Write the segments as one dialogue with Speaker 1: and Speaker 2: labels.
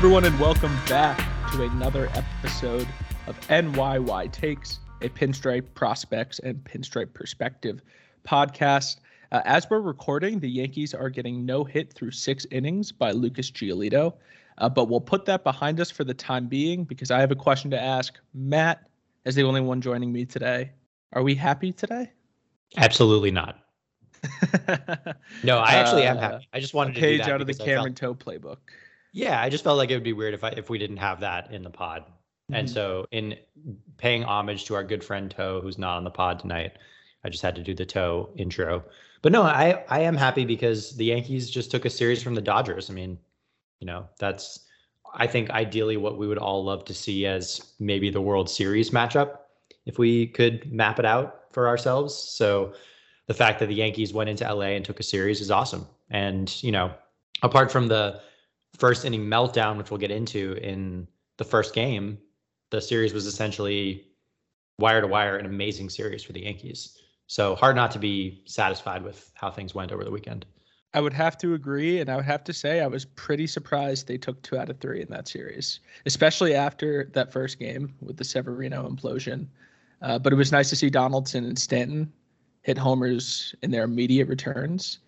Speaker 1: everyone, and welcome back to another episode of NYY Takes, a Pinstripe Prospects and Pinstripe Perspective podcast. Uh, as we're recording, the Yankees are getting no hit through six innings by Lucas Giolito, uh, but we'll put that behind us for the time being because I have a question to ask Matt, as the only one joining me today. Are we happy today?
Speaker 2: Absolutely not. no, I actually am
Speaker 1: Uh,
Speaker 2: happy. I just wanted to
Speaker 1: Page out of the
Speaker 2: I felt-
Speaker 1: Cameron Toh playbook.
Speaker 2: Yeah, I just felt like it would be weird if I if we didn't have that in the pod. And
Speaker 1: Mhm.
Speaker 2: so, in paying homage to our good friend Toh, who's not on the pod tonight, I just had to do the Toh intro. But no, I I am happy because the Yankees just took a series from the Dodgers. I mean, you know, that's I think ideally what we would all love to see as maybe the World Series matchup if we could map it out for ourselves. So the fact that the Yankees went into LA and took a series is awesome. And, you know, apart from the first inning meltdown, which we'll get into in the first game, the series was essentially wire to wire an amazing series for the Yankees. So hard not to be satisfied with how things went over the weekend.
Speaker 1: I would have to agree, and I would have to say I was pretty surprised they took two out of three in that series, especially after that first game with the Severino implosion. Uh, but it was nice to see Donaldson and Stanton hit homers in their immediate returns,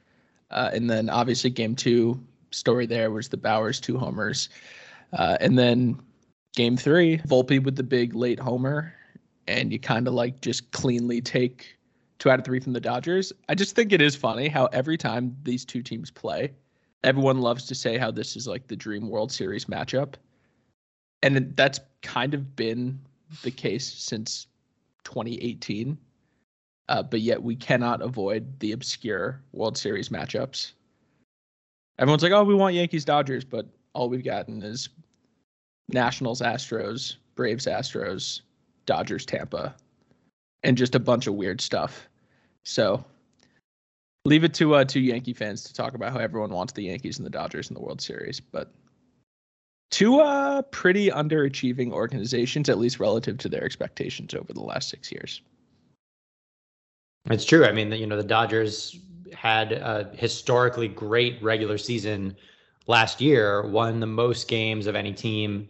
Speaker 1: uh, and then obviously game two story there was the Bauers two homers, uh, and then game three Volpe with the big late homer, and you kind of like just cleanly take two out of three from the Dodgers. I just think it is funny how every time these two teams play, everyone loves to say how this is like the dream World Series matchup. And that's kind of been the case since 2018. Uh, but yet we cannot avoid the obscure World Series matchups. Everyone's like, oh, we want Yankees Dodgers, but all we've gotten is Nationals Astros, Braves Astros, Dodgers Tampa, and just a bunch of weird stuff. So leave it to uh to Yankee fans to talk about how everyone wants the Yankees and the Dodgers in the World Series, but two uh pretty underachieving organizations, at least relative to their expectations over the last six years.
Speaker 2: It's true. I mean, you know, the Dodgers had a historically great regular season last year, won the most games of any team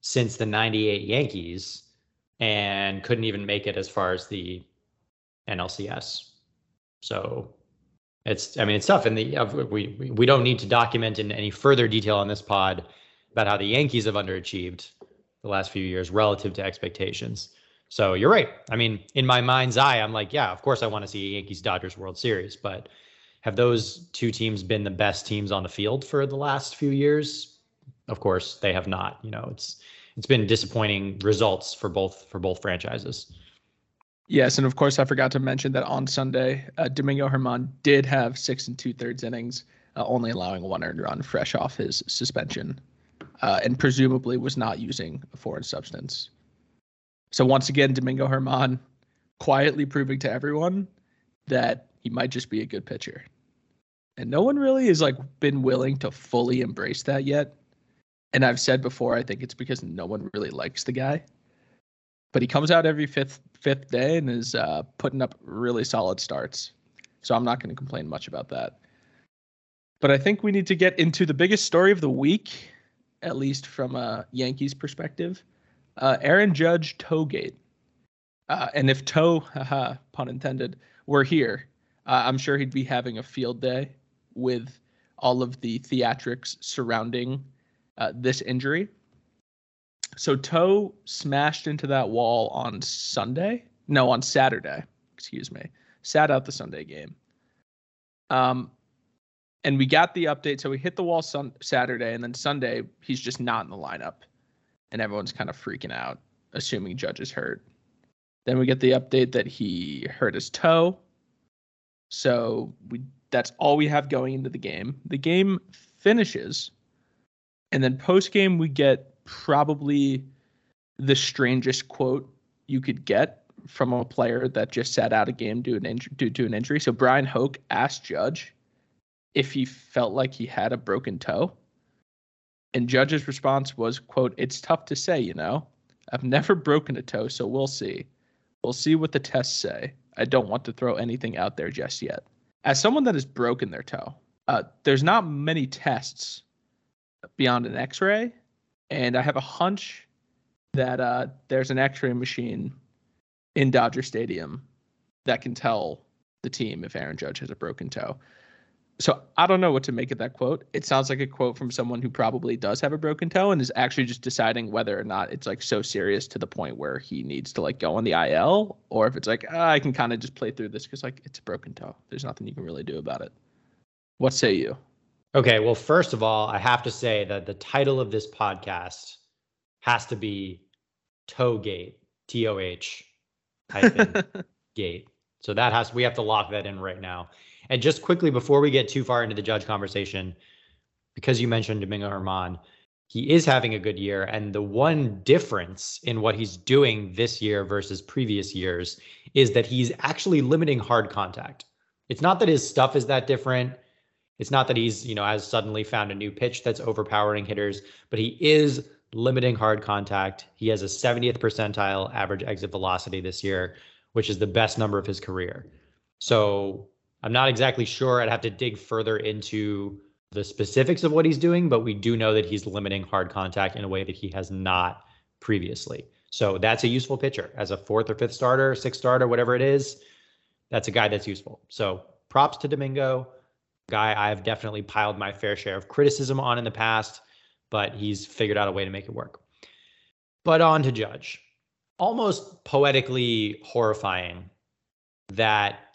Speaker 2: since the 98 Yankees, and couldn't even make it as far as the NLCS. So it's, I mean, it's tough. And the, uh, we, we- we don't need to document in any further detail on this pod about how the Yankees have underachieved the last few years relative to expectations. So you're right. I mean, in my mind's eye, I'm like, yeah, of course I want to see Yankees Dodgers World Series, but have those two teams been the best teams on the field for the last few years? Of course, they have not. You know, it's it's been disappointing results for both for both franchises.
Speaker 1: Yes, and of course I forgot to mention that on Sunday, uh, Domingo Germán did have six and two thirds innings, uh, only allowing one earned run fresh off his suspension, uh, and presumably was not using a foreign substance. So once again, Domingo Germán quietly proving to everyone that he might just be a good pitcher. And no one really has like been willing to fully embrace that yet. And I've said before, I think it's because no one really likes the guy. But he comes out every fifth fifth day and is uh, putting up really solid starts. So I'm not going to complain much about that. But I think we need to get into the biggest story of the week, at least from a Yankees perspective. Uh, Aaron Judge Toegate. Uh, and if Toh, haha, pun intended, were here, uh, I'm sure he'd be having a field day with all of the theatrics surrounding uh, this injury. So Toe smashed into that wall on Sunday. No, on Saturday. Excuse me. Sat out the Sunday game. Um, and we got the update. So we hit the wall sun- Saturday, and then Sunday he's just not in the lineup, and everyone's kind of freaking out, assuming Judge is hurt. Then we get the update that he hurt his toe. So we that's all we have going into the game. The game finishes, and then post game we get probably the strangest quote you could get from a player that just sat out a game due, an due to an injury. So Bryan Hoch asked Judge if he felt like he had a broken toe. And Judge's response was, quote, it's tough to say, you know. I've never broken a toe, so we'll see. We'll see what the tests say. I don't want to throw anything out there just yet. As someone that has broken their toe, uh, there's not many tests beyond an x-ray and I have a hunch that uh, there's an X-ray machine in Dodger Stadium that can tell the team if Aaron Judge has a broken toe. So I don't know what to make of that quote. It sounds like a quote from someone who probably does have a broken toe and is actually just deciding whether or not it's like so serious to the point where he needs to like go on the IL, or if it's like oh, I can kind of just play through this because like it's a broken toe. There's nothing you can really do about it. What say you?
Speaker 2: Okay, well, first of all, I have to say that the title of this podcast has to be Toegate, T O H hyphen gate. So that has we have to lock that in right now. And just quickly before we get too far into the judge conversation, because you mentioned Domingo Germán, he is having a good year. And the one difference in what he's doing this year versus previous years is that he's actually limiting hard contact. It's not that his stuff is that different. It's not that he's, you know, has suddenly found a new pitch that's overpowering hitters, but he is limiting hard contact. He has a 70th percentile average exit velocity this year, which is the best number of his career. So I'm not exactly sure. I'd have to dig further into the specifics of what he's doing, but we do know that he's limiting hard contact in a way that he has not previously. So that's a useful pitcher as a fourth or fifth starter, sixth starter, whatever it is. That's a guy that's useful. So props to Domingo, guy I've definitely piled my fair share of criticism on in the past, but he's figured out a way to make it work. But on to Judge. Almost poetically horrifying that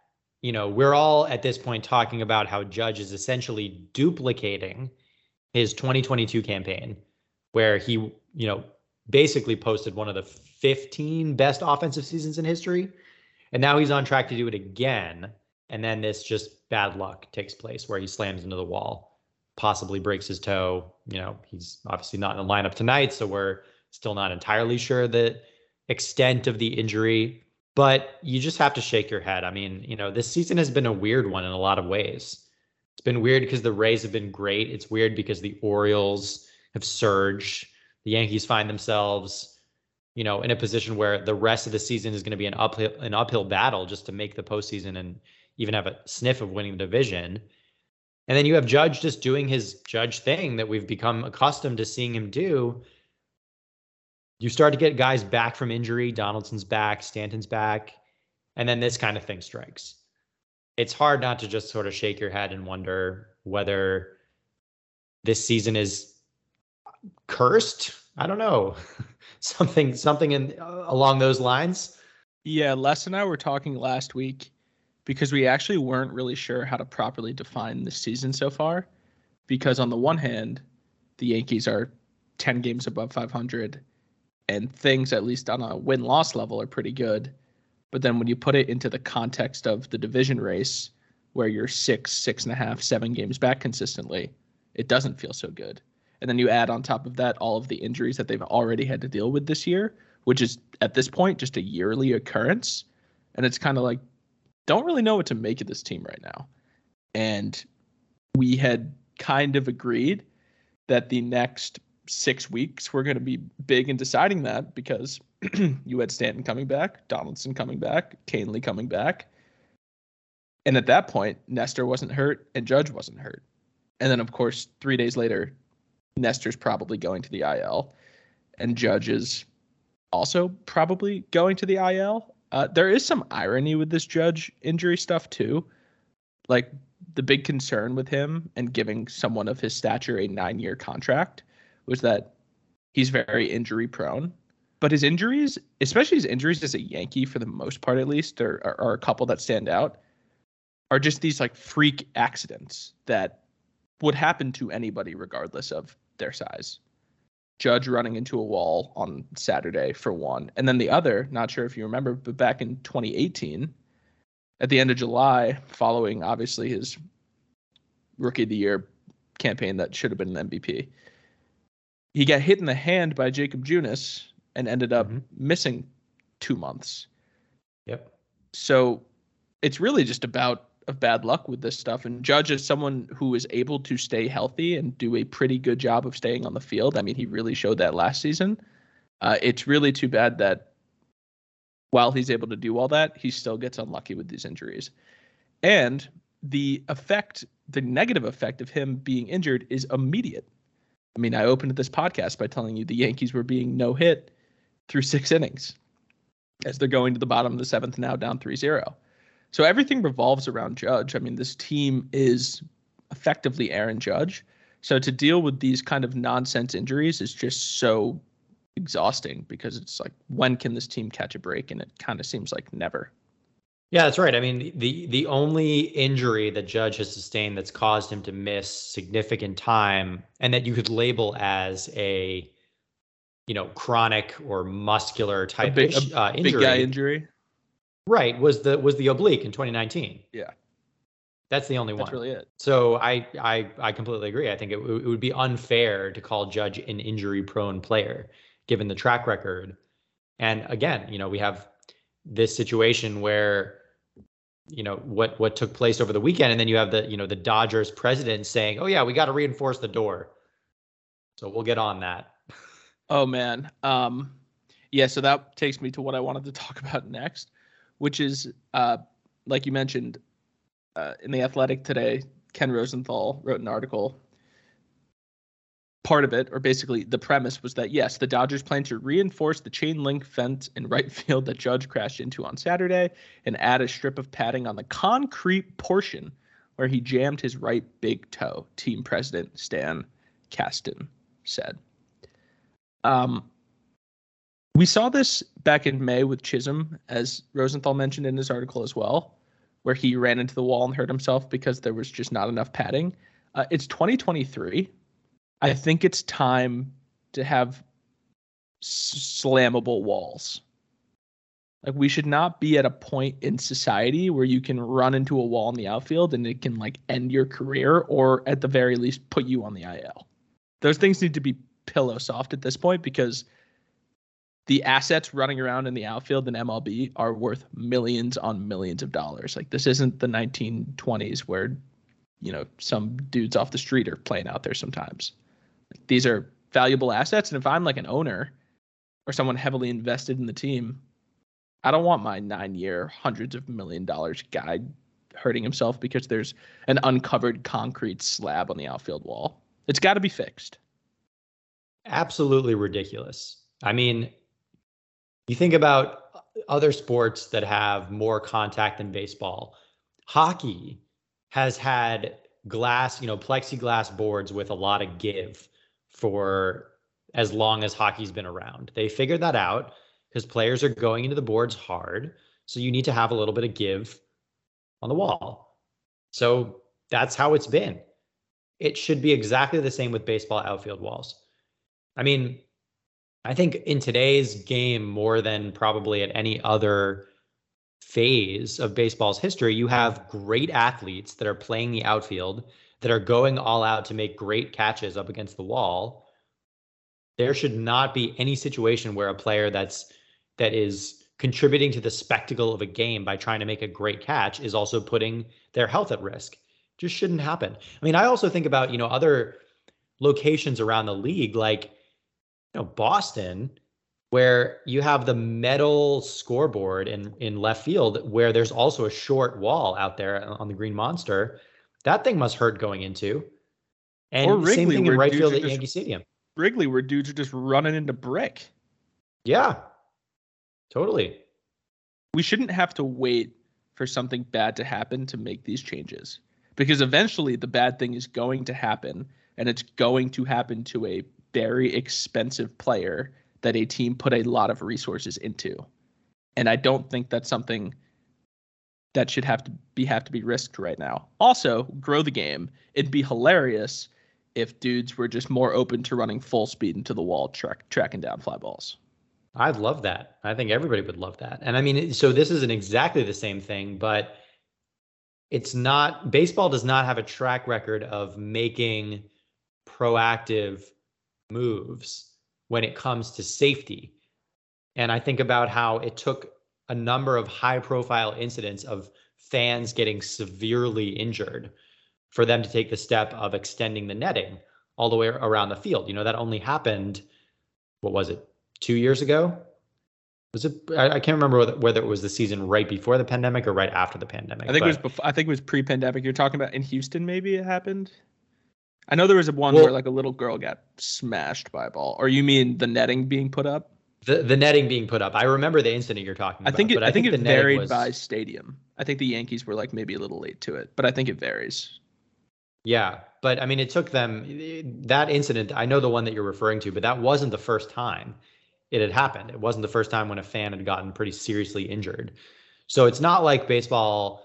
Speaker 2: you know, we're all at this point talking about how Judge is essentially duplicating his 2022 campaign, where he, you know, basically posted one of the 15 best offensive seasons in history. And now he's on track to do it again. And then this just bad luck takes place where he slams into the wall, possibly breaks his toe. You know, he's obviously not in the lineup tonight. So we're still not entirely sure the extent of the injury but you just have to shake your head. I mean, you know, this season has been a weird one in a lot of ways. It's been weird because the Rays have been great. It's weird because the Orioles have surged. The Yankees find themselves, you know, in a position where the rest of the season is going to be an uphill an uphill battle just to make the postseason and even have a sniff of winning the division. And then you have Judge just doing his Judge thing that we've become accustomed to seeing him do you start to get guys back from injury. Donaldson's back, Stanton's back, and then this kind of thing strikes. It's hard not to just sort of shake your head and wonder whether this season is cursed. I don't know. something something in uh, along those lines.
Speaker 1: Yeah, Les and I were talking last week because we actually weren't really sure how to properly define the season so far. Because on the one hand, the Yankees are 10 games above 500 and things at least on a win loss level are pretty good. But then when you put it into the context of the division race, where you're six, six and a half, seven games back consistently, it doesn't feel so good. And then you add on top of that all of the injuries that they've already had to deal with this year, which is at this point just a yearly occurrence. And it's kind of like, don't really know what to make of this team right now. And we had kind of agreed that the next six weeks were going to be big in deciding that because you had Stanton coming back, Donaldson coming back, Kahnle coming back. And at that point, Nestor wasn't hurt and Judge wasn't hurt. And then, of course, three days later, Nestor's probably going to the IL and Judge is also probably going to the IL. Uh, there is some irony with this Judge injury stuff, too. Like the big concern with him and giving someone of his stature a nine year contract was that he's very injury prone. But his injuries, especially his injuries as a Yankee for the most part at least, are, are, are a couple that stand out, are just these like freak accidents that would happen to anybody regardless of their size. Judge running into a wall on Saturday for one. And then the other, not sure if you remember, but back in 2018, at the end of July, following obviously his rookie of the year campaign that should have been an MVP, he got hit in the hand by Jakob Junis and ended up mm-hmm. missing two months.
Speaker 2: Yep.
Speaker 1: So it's really just about of bad luck with this stuff. And Judge is someone who is able to stay healthy and do a pretty good job of staying on the field. I mean, he really showed that last season. Uh, it's really too bad that while he's able to do all that, he still gets unlucky with these injuries. And the effect, the negative effect of him being injured is immediate I mean, I opened this podcast by telling you the Yankees were being no hit through six innings as they're going to the bottom of the seventh now down 3 0. So everything revolves around Judge. I mean, this team is effectively Aaron Judge. So to deal with these kind of nonsense injuries is just so exhausting because it's like, when can this team catch a break? And it kind of seems like never.
Speaker 2: Yeah, that's right. I mean, the the only injury that Judge has sustained that's caused him to miss significant time, and that you could label as a, you know, chronic or muscular type
Speaker 1: a big,
Speaker 2: ish, uh, injury,
Speaker 1: big guy injury,
Speaker 2: right? Was the was the oblique in 2019?
Speaker 1: Yeah,
Speaker 2: that's the only
Speaker 1: that's
Speaker 2: one.
Speaker 1: That's really it.
Speaker 2: So I I I completely agree. I think it, it would be unfair to call Judge an injury prone player given the track record. And again, you know, we have this situation where you know what what took place over the weekend and then you have the you know the Dodgers president saying, "Oh yeah, we got to reinforce the door." So we'll get on that.
Speaker 1: Oh man. Um yeah, so that takes me to what I wanted to talk about next, which is uh like you mentioned uh, in the Athletic today, Ken Rosenthal wrote an article part of it, or basically the premise, was that yes, the Dodgers plan to reinforce the chain link fence in right field that Judge crashed into on Saturday and add a strip of padding on the concrete portion where he jammed his right big toe, team president Stan Kasten said. Um, we saw this back in May with Chisholm, as Rosenthal mentioned in his article as well, where he ran into the wall and hurt himself because there was just not enough padding. Uh, it's 2023 I think it's time to have slammable walls. Like we should not be at a point in society where you can run into a wall in the outfield and it can like end your career or at the very least put you on the IL. Those things need to be pillow soft at this point because the assets running around in the outfield in MLB are worth millions on millions of dollars. Like this isn't the 1920s where you know some dudes off the street are playing out there sometimes these are valuable assets. And if I'm like an owner or someone heavily invested in the team, I don't want my nine year, hundreds of million dollars guy hurting himself because there's an uncovered concrete slab on the outfield wall. It's got to be fixed.
Speaker 2: Absolutely ridiculous. I mean, you think about other sports that have more contact than baseball. Hockey has had glass, you know, plexiglass boards with a lot of give for as long as hockey's been around. They figured that out because players are going into the boards hard. So you need to have a little bit of give on the wall. So that's how it's been. It should be exactly the same with baseball outfield walls. I mean, I think in today's game, more than probably at any other phase of baseball's history, you have great athletes that are playing the outfield that are going all out to make great catches up against the wall, there should not be any situation where a player that's that is contributing to the spectacle of a game by trying to make a great catch is also putting their health at risk. Just shouldn't happen. I mean, I also think about, you know, other locations around the league like you know, Boston where you have the metal scoreboard in in left field where there's also a short wall out there on the green monster that thing must hurt going into. And or Wrigley, same thing in right field at just, Yankee Stadium.
Speaker 1: Wrigley, where dudes are just running into brick.
Speaker 2: Yeah, totally.
Speaker 1: We shouldn't have to wait for something bad to happen to make these changes because eventually the bad thing is going to happen and it's going to happen to a very expensive player that a team put a lot of resources into. And I don't think that's something that should have to be have to be risked right now. Also, grow the game. It'd be hilarious if dudes were just more open to running full speed into the wall, track, tracking down fly balls.
Speaker 2: I'd love that. I think everybody would love that. And I mean, so this isn't exactly the same thing, but it's not baseball does not have a track record of making proactive moves when it comes to safety. And I think about how it took a number of high profile incidents of fans getting severely injured for them to take the step of extending the netting all the way around the field. You know, that only happened, what was it, two years ago? Was it? I, I can't remember whether, whether, it was the season right before the pandemic or right after the pandemic.
Speaker 1: I think it was. Before, I think it was pre-pandemic. You're talking about in Houston. Maybe it happened. I know there was a one well, where like a little girl got smashed by a ball. Or you mean the netting being put up?
Speaker 2: The the netting being put up. I remember the incident you're talking
Speaker 1: about. I think it,
Speaker 2: I,
Speaker 1: I think, think it varied was... by stadium. I think the Yankees were like maybe a little late to it, but I think it varies.
Speaker 2: Yeah, but I mean, it took them that incident. I know the one that you're referring to, but that wasn't the first time it had happened. It wasn't the first time when a fan had gotten pretty seriously injured. So it's not like baseball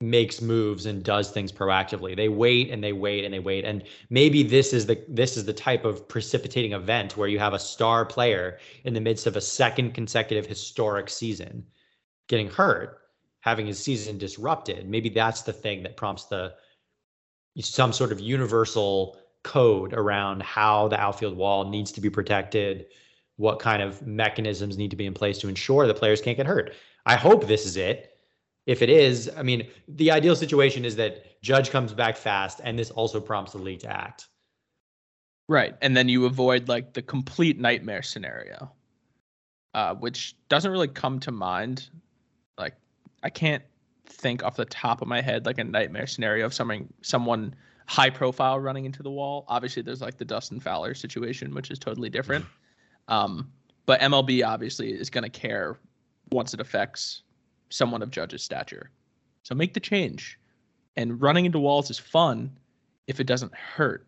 Speaker 2: makes moves and does things proactively. They wait and they wait and they wait. And maybe this is the this is the type of precipitating event where you have a star player in the midst of a second consecutive historic season getting hurt, having his season disrupted. Maybe that's the thing that prompts the some sort of universal code around how the outfield wall needs to be protected, what kind of mechanisms need to be in place to ensure the players can't get hurt. I hope this is it if it is, I mean, the ideal situation is that Judge comes back fast, and this also prompts the league to act.
Speaker 1: Right, and then you avoid like the complete nightmare scenario, uh, which doesn't really come to mind. Like, I can't think off the top of my head like a nightmare scenario of someone someone high profile running into the wall. Obviously, there's like the Dustin Fowler situation, which is totally different. Um, but MLB obviously is going to care once it affects someone of Judge's stature. So make the change. And running into walls is fun if it doesn't hurt.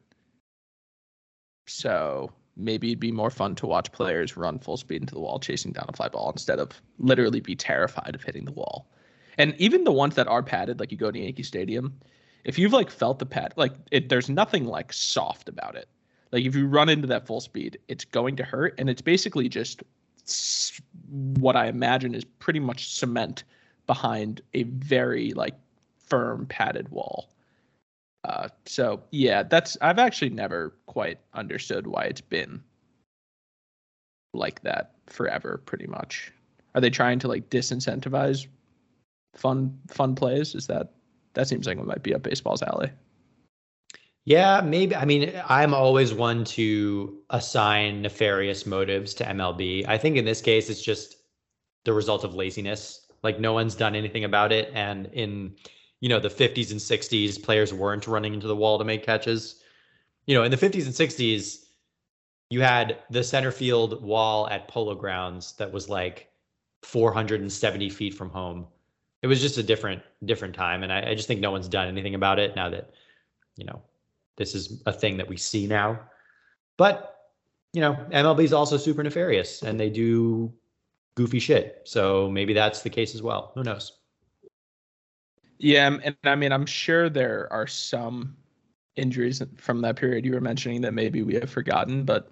Speaker 1: So maybe it'd be more fun to watch players run full speed into the wall chasing down a fly ball instead of literally be terrified of hitting the wall. And even the ones that are padded, like you go to Yankee Stadium, if you've like felt the pad, like it, there's nothing like soft about it. Like if you run into that full speed, it's going to hurt, and it's basically just what I imagine is pretty much cement behind a very like firm padded wall. Uh, so yeah, that's I've actually never quite understood why it's been like that forever. Pretty much, are they trying to like disincentivize fun fun plays? Is that that seems like it might be up baseball's alley?
Speaker 2: Yeah, maybe. I mean, I'm always one to assign nefarious motives to MLB. I think in this case, it's just the result of laziness. Like no one's done anything about it. And in, you know, the 50s and 60s, players weren't running into the wall to make catches. You know, in the 50s and 60s, you had the center field wall at Polo Grounds that was like 470 feet from home. It was just a different different time, and I, I just think no one's done anything about it now that, you know, this is a thing that we see now. But you know, MLB is also super nefarious, and they do goofy shit. So maybe that's the case as well. Who knows?
Speaker 1: Yeah, and I mean, I'm sure there are some injuries from that period you were mentioning that maybe we have forgotten, but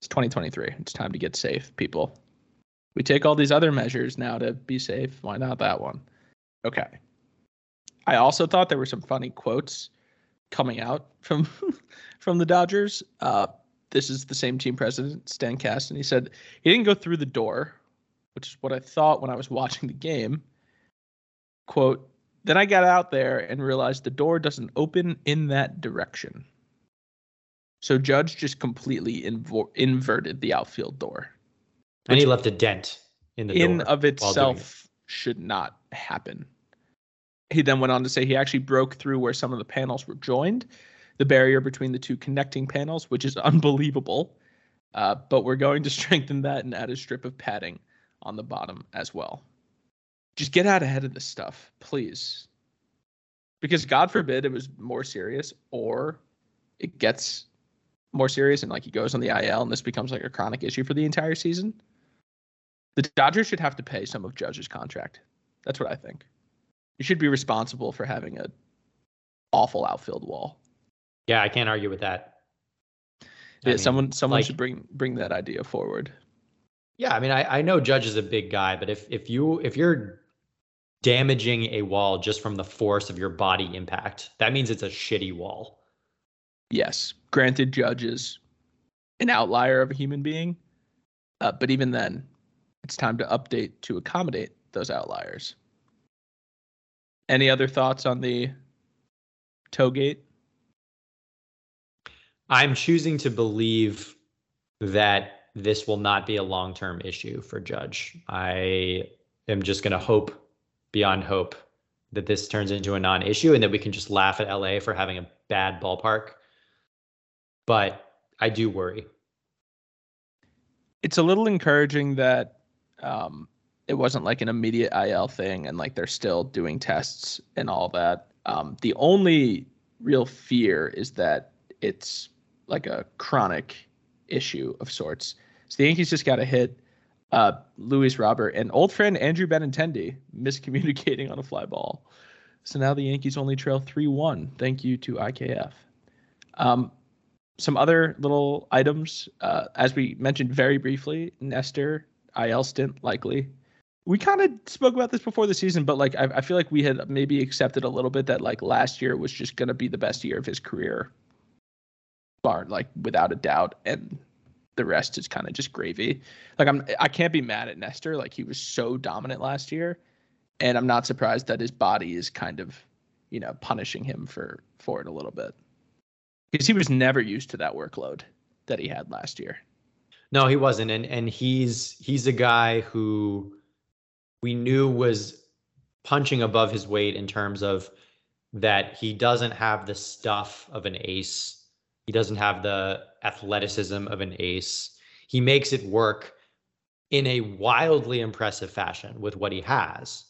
Speaker 1: it's 2023. It's time to get safe, people. We take all these other measures now to be safe. Why not that one? Okay. I also thought there were some funny quotes coming out from from the Dodgers. Uh, this is the same team president, Stan Kasten He said he didn't go through the door, which is what I thought when I was watching the game. Quote, then I got out there and realized the door doesn't open in that direction. So Judge just completely invo- inverted the outfield door.
Speaker 2: And he left a dent in the
Speaker 1: in of itself it. should not happen. He then went on to say he actually broke through where some of the panels were joined the barrier between the two connecting panels, which is unbelievable. Uh, but we're going to strengthen that and add a strip of padding on the bottom as well. Just get out ahead of this stuff, please. Because God forbid it was more serious or it gets more serious and like he goes on the IL and this becomes like a chronic issue for the entire season. The Dodgers should have to pay some of Judge's contract. That's what I think. You should be responsible for having a awful outfield wall.
Speaker 2: Yeah, I can't argue with that.
Speaker 1: Yeah, mean, someone someone like, should bring bring that idea forward.
Speaker 2: Yeah, I mean, I, I know Judge is a big guy, but if if you if you're damaging a wall just from the force of your body impact, that means it's a shitty wall.
Speaker 1: Yes, granted, Judge is an outlier of a human being, uh, but even then, it's time to update to accommodate those outliers. Any other thoughts on the toe gate?
Speaker 2: I'm choosing to believe that this will not be a long term issue for Judge. I am just going to hope beyond hope that this turns into a non-issue and that we can just laugh at LA for having a bad ballpark. But I do worry.
Speaker 1: It's a little encouraging that um, it wasn't like an immediate IL thing and like they're still doing tests and all that. Um, the only real fear is that it's like a chronic issue of sorts. So the Yankees just got a hit uh, Luis Robert and old friend Andrew Benintendi miscommunicating on a fly ball. So now the Yankees only trail 3 1. Thank you to IKF. Um, some other little items, uh, as we mentioned very briefly, Nestor, IL stint likely. We kind of spoke about this before the season, but like I, I feel like we had maybe accepted a little bit that like last year was just going to be the best year of his career, like without a doubt. And the rest is kind of just gravy. Like I'm I can't be mad at Nestor. Like he was so dominant last year. And I'm not surprised that his body is kind of, you know, punishing him for for it a little bit. Because he was never used to that workload that he had last year.
Speaker 2: No, he wasn't. And and he's he's a guy who we knew was punching above his weight in terms of that he doesn't have the stuff of an ace he doesn't have the athleticism of an ace. He makes it work in a wildly impressive fashion with what he has.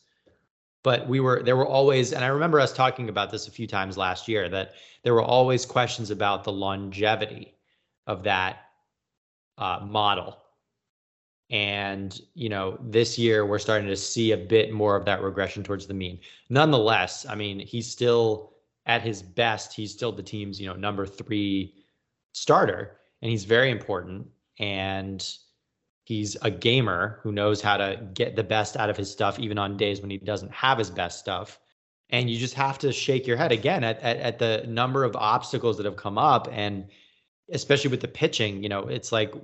Speaker 2: But we were there were always, and I remember us talking about this a few times last year, that there were always questions about the longevity of that uh, model. And you know, this year we're starting to see a bit more of that regression towards the mean. Nonetheless, I mean, he's still at his best, he's still the team's, you know, number three starter, and he's very important. And he's a gamer who knows how to get the best out of his stuff, even on days when he doesn't have his best stuff. And you just have to shake your head again at, at, at the number of obstacles that have come up. And especially with the pitching, you know, it's like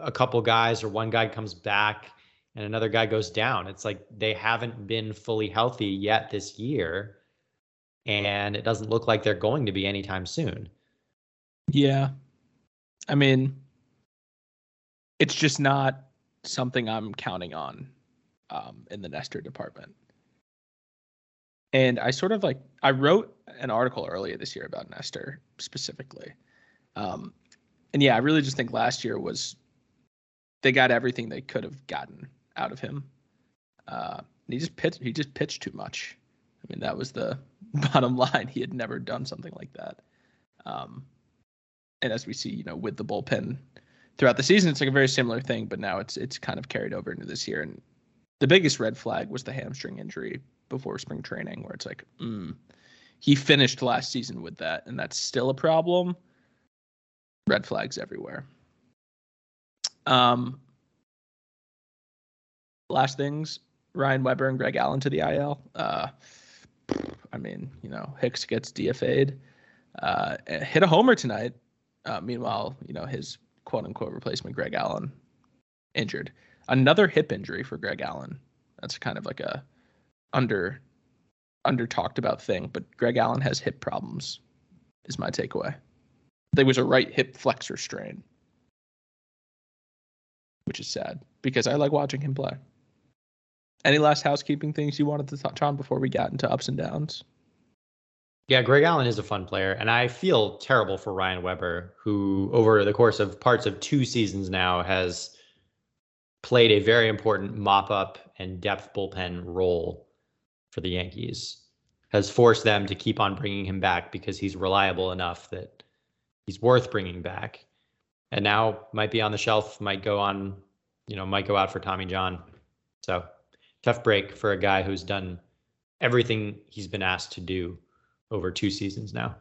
Speaker 2: a couple guys or one guy comes back and another guy goes down. It's like they haven't been fully healthy yet this year and it doesn't look like they're going to be anytime soon.
Speaker 1: Yeah. I mean, it's just not something I'm counting on um, in the Nestor department. And I sort of like I wrote an article earlier this year about Nestor specifically. Um, and yeah, I really just think last year was they got everything they could have gotten out of him. Uh, he just pitched he just pitched too much. I mean, that was the bottom line. He had never done something like that. Um, and as we see, you know, with the bullpen throughout the season, it's like a very similar thing, but now it's it's kind of carried over into this year. And the biggest red flag was the hamstring injury before spring training, where it's like, mm, he finished last season with that, and that's still a problem. Red flags everywhere. Um, last things, Ryan Weber and Greg Allen to the IL. Uh, I mean, you know, Hicks gets DFA'd. Uh, hit a homer tonight. Uh, meanwhile, you know, his quote unquote replacement, Greg Allen, injured. Another hip injury for Greg Allen. That's kind of like a under under talked about thing, but Greg Allen has hip problems, is my takeaway. There was a right hip flexor strain, which is sad because I like watching him play. Any last housekeeping things you wanted to touch on before we got into ups and downs?
Speaker 2: Yeah, Greg Allen is a fun player, and I feel terrible for Ryan Weber, who over the course of parts of two seasons now has played a very important mop up and depth bullpen role for the Yankees. Has forced them to keep on bringing him back because he's reliable enough that he's worth bringing back. And now might be on the shelf, might go on, you know, might go out for Tommy John. So tough break for a guy who's done everything he's been asked to do over two seasons now.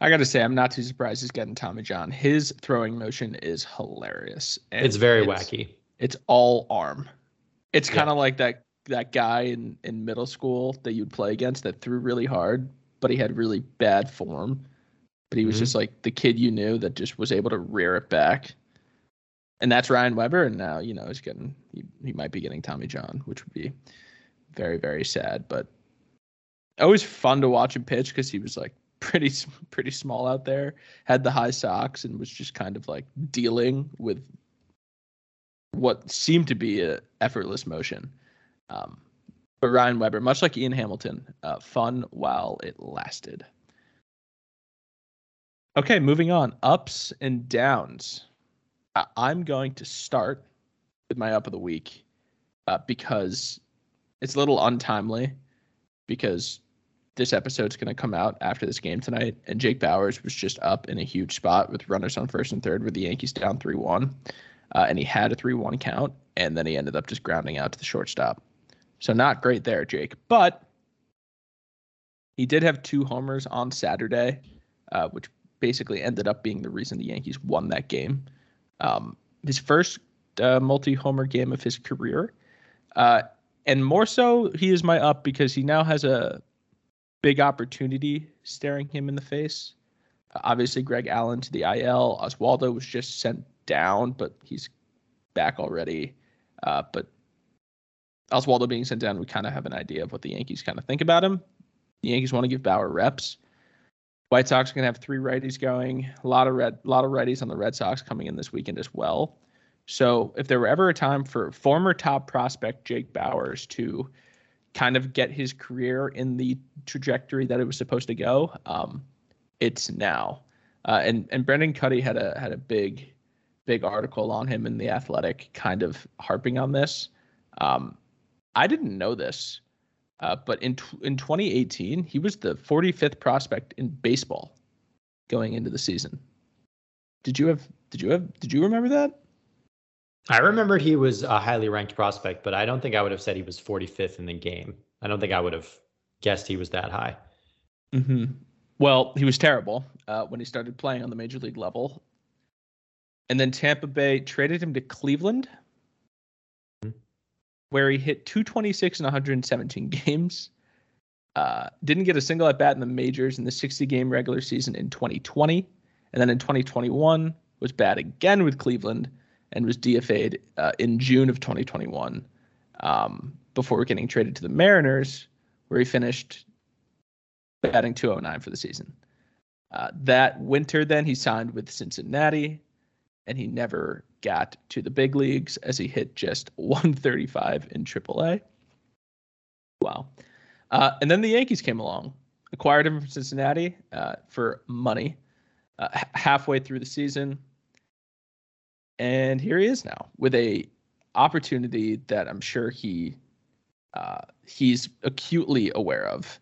Speaker 1: I got to say, I'm not too surprised he's getting Tommy John. His throwing motion is hilarious.
Speaker 2: it's very it's, wacky.
Speaker 1: It's all arm. It's kind of yeah. like that that guy in in middle school that you'd play against that threw really hard, but he had really bad form. But he was mm-hmm. just like the kid you knew that just was able to rear it back and that's Ryan Weber. And now, you know, he's getting, he, he might be getting Tommy John, which would be very, very sad. But always fun to watch him pitch because he was like pretty, pretty small out there, had the high socks, and was just kind of like dealing with what seemed to be a effortless motion. Um, But Ryan Weber, much like Ian Hamilton, uh, fun while it lasted. Okay, moving on. Ups and downs. I'm going to start with my up of the week uh, because it's a little untimely because this episode's going to come out after this game tonight, and Jake Bauers was just up in a huge spot with runners on first and third with the Yankees down 3 1. Uh, and he had a 3 1 count, and then he ended up just grounding out to the shortstop. So, not great there, Jake. But he did have two homers on Saturday, uh, which basically ended up being the reason the Yankees won that game. Um, his first uh, multi homer game of his career. Uh, and more so, he is my up because he now has a big opportunity staring him in the face. Obviously, Greg Allen to the IL. Oswaldo was just sent down, but he's back already. Uh, but Oswaldo being sent down, we kind of have an idea of what the Yankees kind of think about him. The Yankees want to give Bauer reps. White Sox are going to have three righties going. A lot of red, a lot of righties on the Red Sox coming in this weekend as well. So if there were ever a time for former top prospect Jake Bauers to kind of get his career in the trajectory that it was supposed to go, um, it's now. Uh, and and Brendan Kuty had a had a big big article on him in the Athletic, kind of harping on this. Um, I didn't know this, uh, but in in 2018, he was the 45th prospect in baseball going into the season. Did you have? Did you have? Did you remember that?
Speaker 2: I remembered he was a highly ranked prospect, but I don't think I would have said he was 45th in the game. I don't think I would have guessed he was that high.
Speaker 1: Mm-hmm. Well, he was terrible uh, when he started playing on the major league level. And then Tampa Bay traded him to Cleveland. Where he hit 226 in 117 games. Uh, didn't get a single at bat in the majors in the 60 game regular season in 2020. And then in 2021 was bad again with Cleveland and was DFA'd uh, in June of 2021 um, before getting traded to the Mariners, where he finished batting 209 for the season. Uh, that winter, then he signed with Cincinnati, and he never got to the big leagues as he hit just 135 in AAA. Wow. Uh, and then the Yankees came along, acquired him from Cincinnati uh, for money. Uh, h- halfway through the season, and here he is now with a opportunity that I'm sure he uh, he's acutely aware of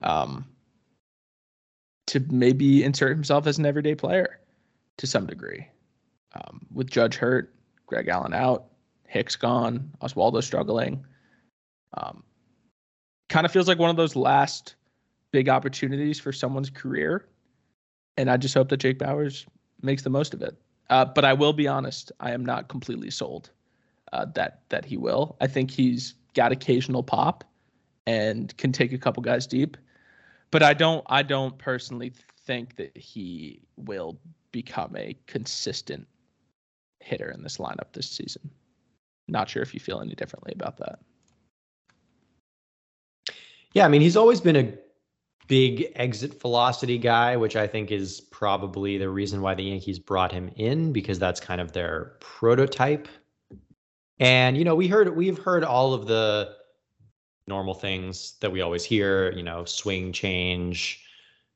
Speaker 1: um, to maybe insert himself as an everyday player to some degree. Um, with Judge hurt, Greg Allen out, Hicks gone, Oswaldo struggling. Um, kind of feels like one of those last big opportunities for someone's career. And I just hope that Jake Bauers makes the most of it. Uh, but I will be honest, I am not completely sold uh, that that he will. I think he's got occasional pop and can take a couple guys deep, but I don't I don't personally think that he will become a consistent hitter in this lineup this season. Not sure if you feel any differently about that.
Speaker 2: Yeah, I mean, he's always been a big exit velocity guy, which I think is probably the reason why the Yankees brought him in because that's kind of their prototype. And you know, we heard we've heard all of the normal things that we always hear, you know, swing change,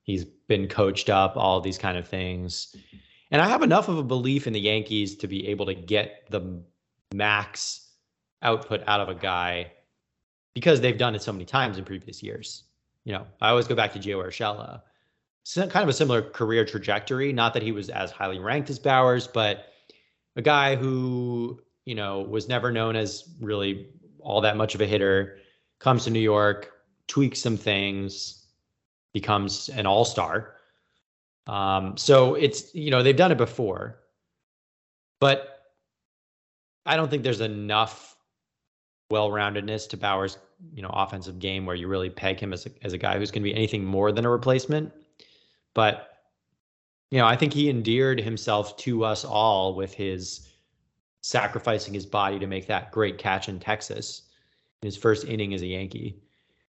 Speaker 2: he's been coached up, all these kind of things. And I have enough of a belief in the Yankees to be able to get the max output out of a guy because they've done it so many times in previous years. You know, I always go back to Gio Urshela. kind of a similar career trajectory. Not that he was as highly ranked as Bauers, but a guy who, you know, was never known as really all that much of a hitter, comes to New York, tweaks some things, becomes an all star. Um, so it's, you know, they've done it before, but I don't think there's enough well-roundedness to Bauers you know offensive game where you really peg him as a, as a guy who's going to be anything more than a replacement. But you know, I think he endeared himself to us all with his sacrificing his body to make that great catch in Texas in his first inning as a Yankee.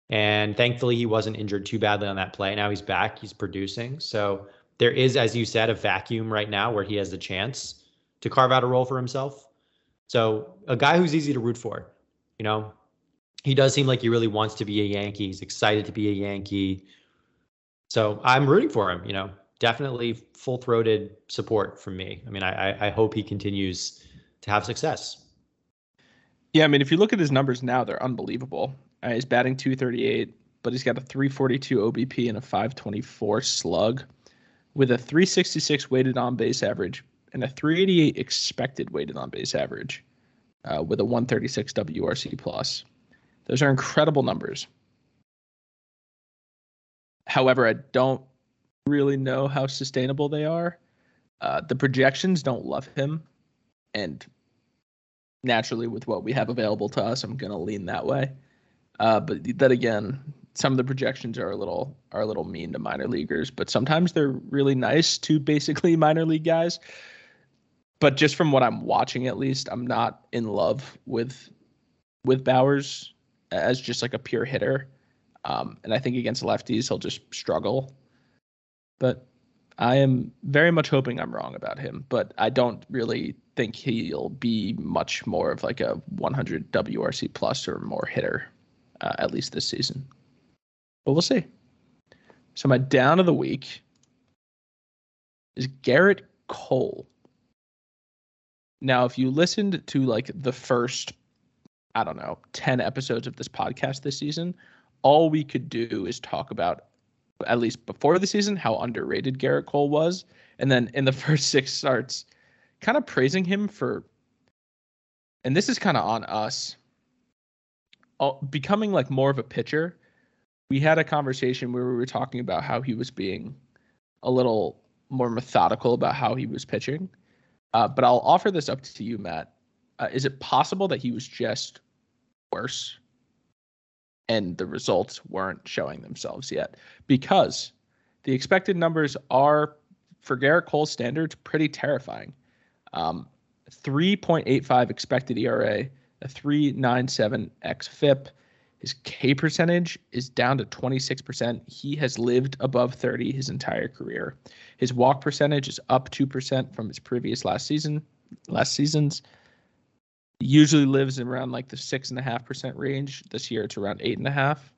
Speaker 2: And thankfully, he wasn't injured too badly on that play. Now he's back, he's producing. So there is, as you said, a vacuum right now where he has the chance to carve out a role for himself. So a guy who's easy to root for, you know, he does seem like he really wants to be a Yankee. He's excited to be a Yankee. So I'm rooting for him. You know, definitely full throated support from me. I mean, I, I hope he continues to have success.
Speaker 1: Yeah, I mean, if you look at his numbers now, they're unbelievable. Uh, he's batting 238, but he's got a 342 OBP and a 524 slug with a 366 weighted on base average and a 388 expected weighted on base average uh, with a 136 WRC plus. Those are incredible numbers. However, I don't really know how sustainable they are. Uh, the projections don't love him, and naturally, with what we have available to us, I'm gonna lean that way. Uh, but then again, some of the projections are a little are a little mean to minor leaguers, but sometimes they're really nice to basically minor league guys. But just from what I'm watching, at least, I'm not in love with with Bauers as just like a pure hitter. Um, and I think against lefties, he'll just struggle. But I am very much hoping I'm wrong about him, but I don't really think he'll be much more of like a 100 WRC plus or more hitter, uh, at least this season. But we'll see. So my down of the week is Gerrit Cole. Now, if you listened to like the first, I don't know, 10 episodes of this podcast this season, all we could do is talk about, at least before the season, how underrated Gerrit Cole was. And then in the first six starts, kind of praising him for, and this is kind of on us, uh, becoming like more of a pitcher. We had a conversation where we were talking about how he was being a little more methodical about how he was pitching. Uh, but I'll offer this up to you, Matt. Uh, is it possible that he was just worse and the results weren't showing themselves yet because the expected numbers are for Gerrit Cole's standards pretty terrifying. Um, 3.85 expected ERA, a 3.97 xFIP. His K percentage is down to 26%. He has lived above 30 his entire career. His walk percentage is up 2% from his previous last season, last season's usually lives around like the six and a half percent range. This year it's around eight and a half.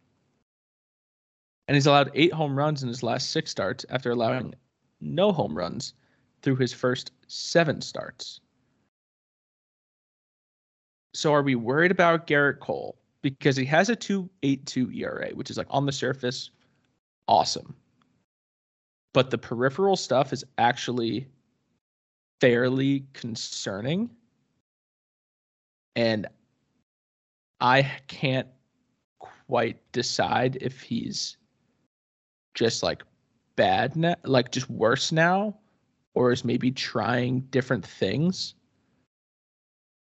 Speaker 1: And he's allowed eight home runs in his last six starts after allowing no home runs through his first seven starts. So are we worried about Gerrit Cole? Because he has a 2.82 ERA, which is like on the surface, awesome. But the peripheral stuff is actually fairly concerning and I can't quite decide if he's just like bad now, like just worse now, or is maybe trying different things.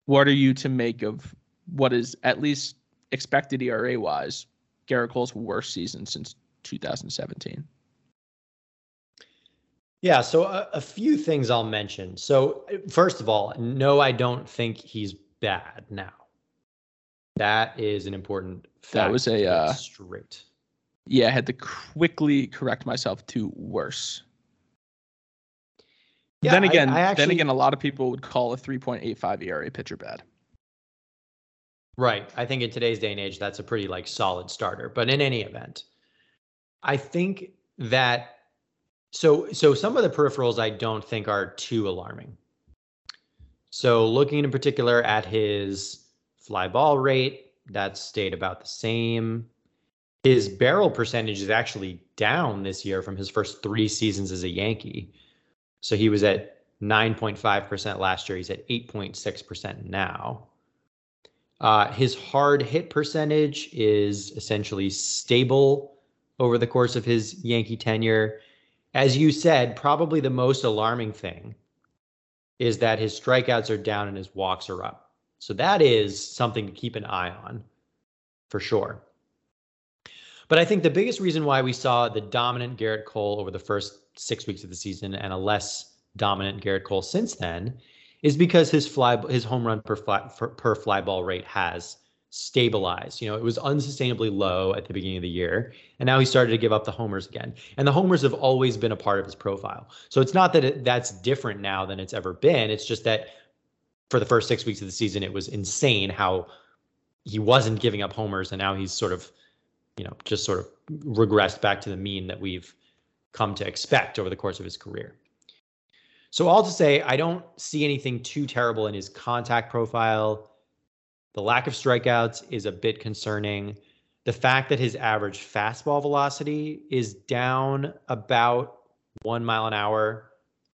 Speaker 1: What are you to make of what is at least expected ERA wise Gerrit Cole's worst season since 2017?
Speaker 2: Yeah, so a, a, few things I'll mention. So, first of all, no, I don't think he's bad now. That is an important
Speaker 1: That was a uh,
Speaker 2: straight.
Speaker 1: Yeah, I had to quickly correct myself to worse. Yeah, then again, I, I actually, then again, a lot of people would call a 3.85 ERA pitcher bad.
Speaker 2: Right. I think in today's day and age, that's a pretty like solid starter. But in any event, I think that so so some of the peripherals I don't think are too alarming. So looking in particular at his fly ball rate, that stayed about the same. His barrel percentage is actually down this year from his first three seasons as a Yankee. So he was at 9.5% last year. He's at 8.6% now. Uh, his hard hit percentage is essentially stable over the course of his Yankee tenure. As you said, probably the most alarming thing is that his strikeouts are down and his walks are up. So that is something to keep an eye on for sure. But I think the biggest reason why we saw the dominant Gerrit Cole over the first six weeks of the season and a less dominant Gerrit Cole since then is because his fly his home run per fly, per fly ball rate has stabilized. You know, it was unsustainably low at the beginning of the year, and now he started to give up the homers again. And the homers have always been a part of his profile. So it's not that it, that's different now than it's ever been. It's just that for the first six weeks of the season, it was insane how he wasn't giving up homers, and now he's sort of, you know, just sort of regressed back to the mean that we've come to expect over the course of his career. So all to say, I don't see anything too terrible in his contact profile. The lack of strikeouts is a bit concerning. The fact that his average fastball velocity is down about one mile an hour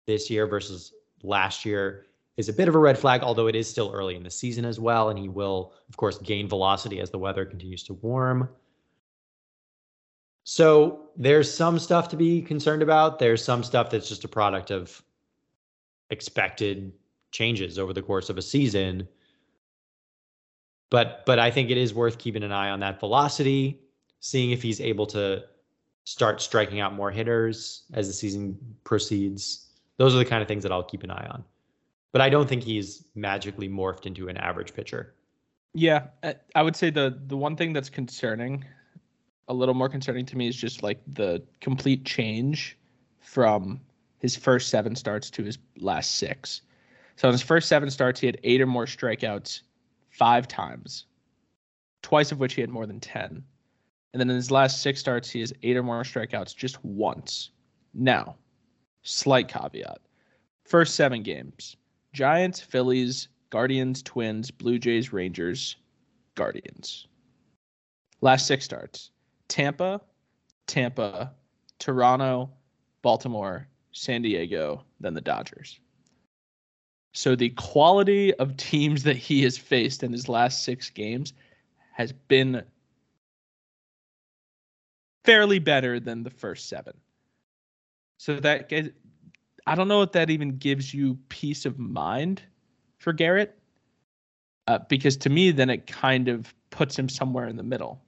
Speaker 2: this year versus last year is a bit of a red flag, although it is still early in the season as well. And he will, of course, gain velocity as the weather continues to warm. So there's some stuff to be concerned about. There's some stuff that's just a product of expected changes over the course of a season. But but I think it is worth keeping an eye on that velocity, seeing if he's able to start striking out more hitters as the season proceeds. Those are the kind of things that I'll keep an eye on. But I don't think he's magically morphed into an average pitcher.
Speaker 1: Yeah, I would say the the one thing that's concerning, a little more concerning to me, is just like the complete change from his first seven starts to his last six. So in his first seven starts, he had eight or more strikeouts five times, twice of which he had more than 10. And then in his last six starts, he has eight or more strikeouts just once. Now, slight caveat first seven games Giants, Phillies, Guardians, Twins, Blue Jays, Rangers, Guardians. Last six starts Tampa, Tampa, Toronto, Baltimore, San Diego, than the Dodgers. So the quality of teams that he has faced in his last six games has been fairly better than the first seven. So that I don't know if that even gives you peace of mind for Gerrit, uh, because to me, then it kind of puts him somewhere in the middle.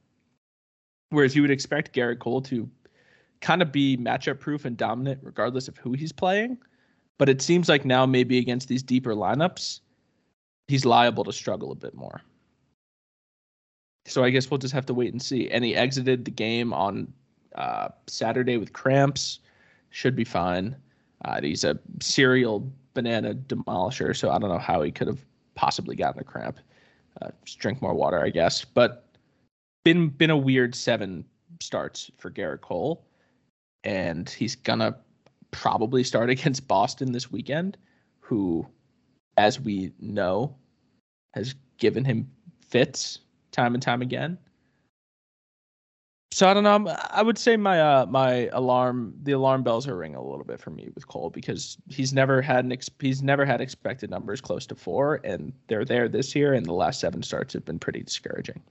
Speaker 1: Whereas you would expect Gerrit Cole to kind of be matchup proof and dominant regardless of who he's playing. But it seems like now maybe against these deeper lineups, he's liable to struggle a bit more. So I guess we'll just have to wait and see. And he exited the game on uh, Saturday with cramps. Should be fine. Uh, he's a serial banana demolisher, so I don't know how he could have possibly gotten a cramp. Uh, just drink more water, I guess. But been been a weird seven starts for Gerrit Cole and he's gonna probably start against Boston this weekend, who, as we know, has given him fits time and time again. So I don't know. I would say my uh, my alarm the alarm bells are ringing a little bit for me with Cole because he's never had an ex- he's never had expected numbers close to four, and they're there this year. And the last seven starts have been pretty discouraging.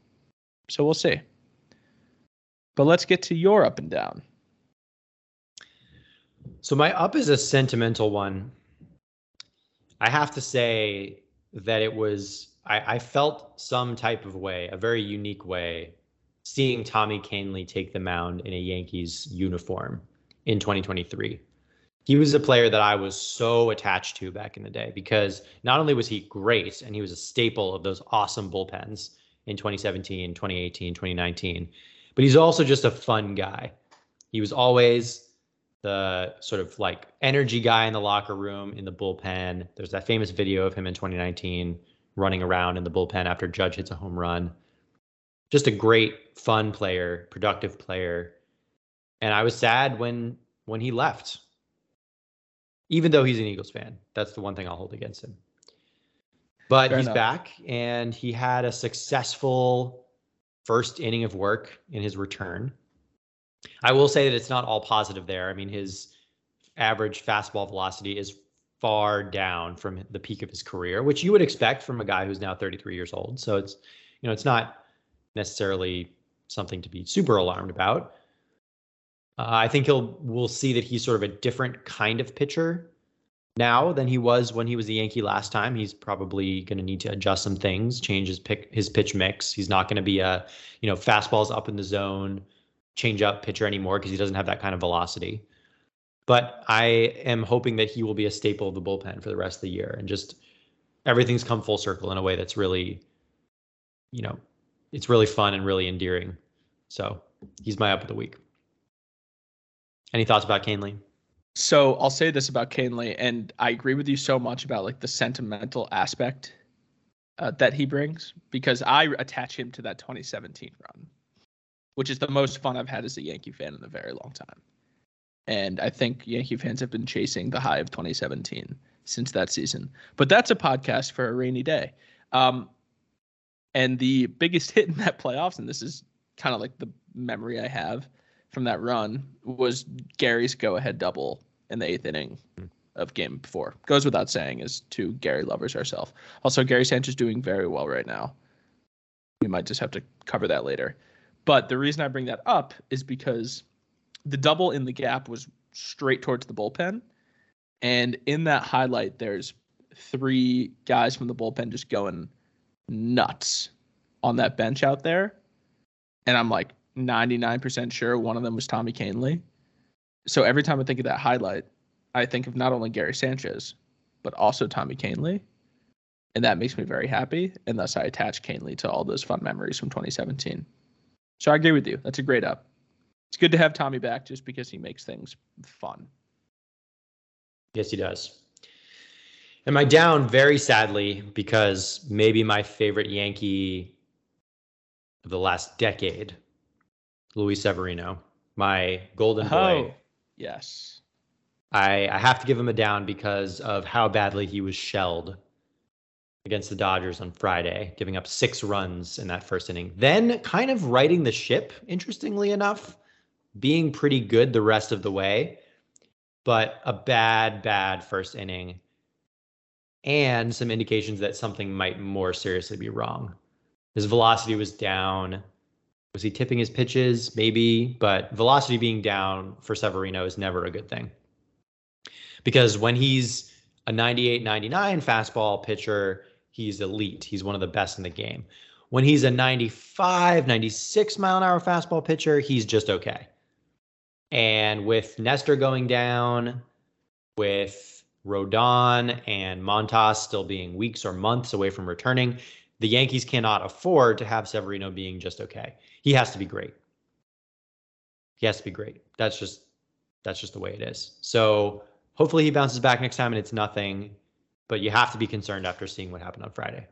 Speaker 1: So we'll see. But let's get to your up and down.
Speaker 2: So my up is a sentimental one. I have to say that it was I, I felt some type of way, a very unique way, seeing Tommy Kahnle take the mound in a Yankees uniform in 2023. He was a player that I was so attached to back in the day because not only was he great and he was a staple of those awesome bullpens in 2017, 2018, 2019, but he's also just a fun guy. He was always the sort of like energy guy in the locker room in the bullpen. There's that famous video of him in 2019 running around in the bullpen after Judge hits a home run. Just a great, fun player, productive player. And I was sad when when he left. Even though he's an Eagles fan, that's the one thing I'll hold against him. But Fair he's enough. back and he had a successful first inning of work in his return. I will say that it's not all positive there. I mean, his average fastball velocity is far down from the peak of his career, which you would expect from a guy who's now 33 years old. So it's, you know, it's not necessarily something to be super alarmed about. Uh, I think he'll we'll see that he's sort of a different kind of pitcher now than he was when he was the Yankee last time. He's probably going to need to adjust some things, change his pick his pitch mix. He's not going to be a, you know, fastballs up in the zone, change up pitcher anymore because he doesn't have that kind of velocity. But I am hoping that he will be a staple of the bullpen for the rest of the year and just everything's come full circle in a way that's really, you know, it's really fun and really endearing. So he's my up of the week. Any thoughts about Kahnle?
Speaker 1: So I'll say this about Kahnle, and I agree with you so much about like the sentimental aspect uh, that he brings because I attach him to that 2017 run, which is the most fun I've had as a Yankee fan in a very long time. And I think Yankee fans have been chasing the high of 2017 since that season. But that's a podcast for a rainy day. Um, and the biggest hit in that playoffs, and this is kind of like the memory I have from that run, was Gary's go ahead double in the eighth inning of game four. Goes without saying, as two Gary lovers ourselves. Also, Gary Sanchez doing very well right now. We might just have to cover that later. But the reason I bring that up is because the double in the gap was straight towards the bullpen. And in that highlight, there's three guys from the bullpen just going nuts on that bench out there. And I'm like 99% sure one of them was Tommy Kahnle. So every time I think of that highlight, I think of not only Gary Sanchez, but also Tommy Kahnle. And that makes me very happy. And thus I attach Kahnle to all those fun memories from 2017. So I agree with you. That's a great up. It's good to have Tommy back just because he makes things fun.
Speaker 2: Yes, he does. Am I down very sadly because maybe my favorite Yankee of the last decade, Luis Severino, my golden oh, boy.
Speaker 1: Oh, yes.
Speaker 2: I, I have to give him a down because of how badly he was shelled against the Dodgers on Friday, giving up six runs in that first inning. Then kind of righting the ship, interestingly enough, being pretty good the rest of the way, but a bad, bad first inning and some indications that something might more seriously be wrong. His velocity was down. Was he tipping his pitches? Maybe, but velocity being down for Severino is never a good thing. Because when he's a 98 99 fastball pitcher, he's elite. He's one of the best in the game. When he's a 95, 96 mile an hour fastball pitcher, he's just okay. And with Nestor going down, with Rodon and Montas still being weeks or months away from returning, the Yankees cannot afford to have Severino being just okay. He has to be great. He has to be great. That's just that's just the way it is. So hopefully he bounces back next time and it's nothing, but you have to be concerned after seeing what happened on Friday.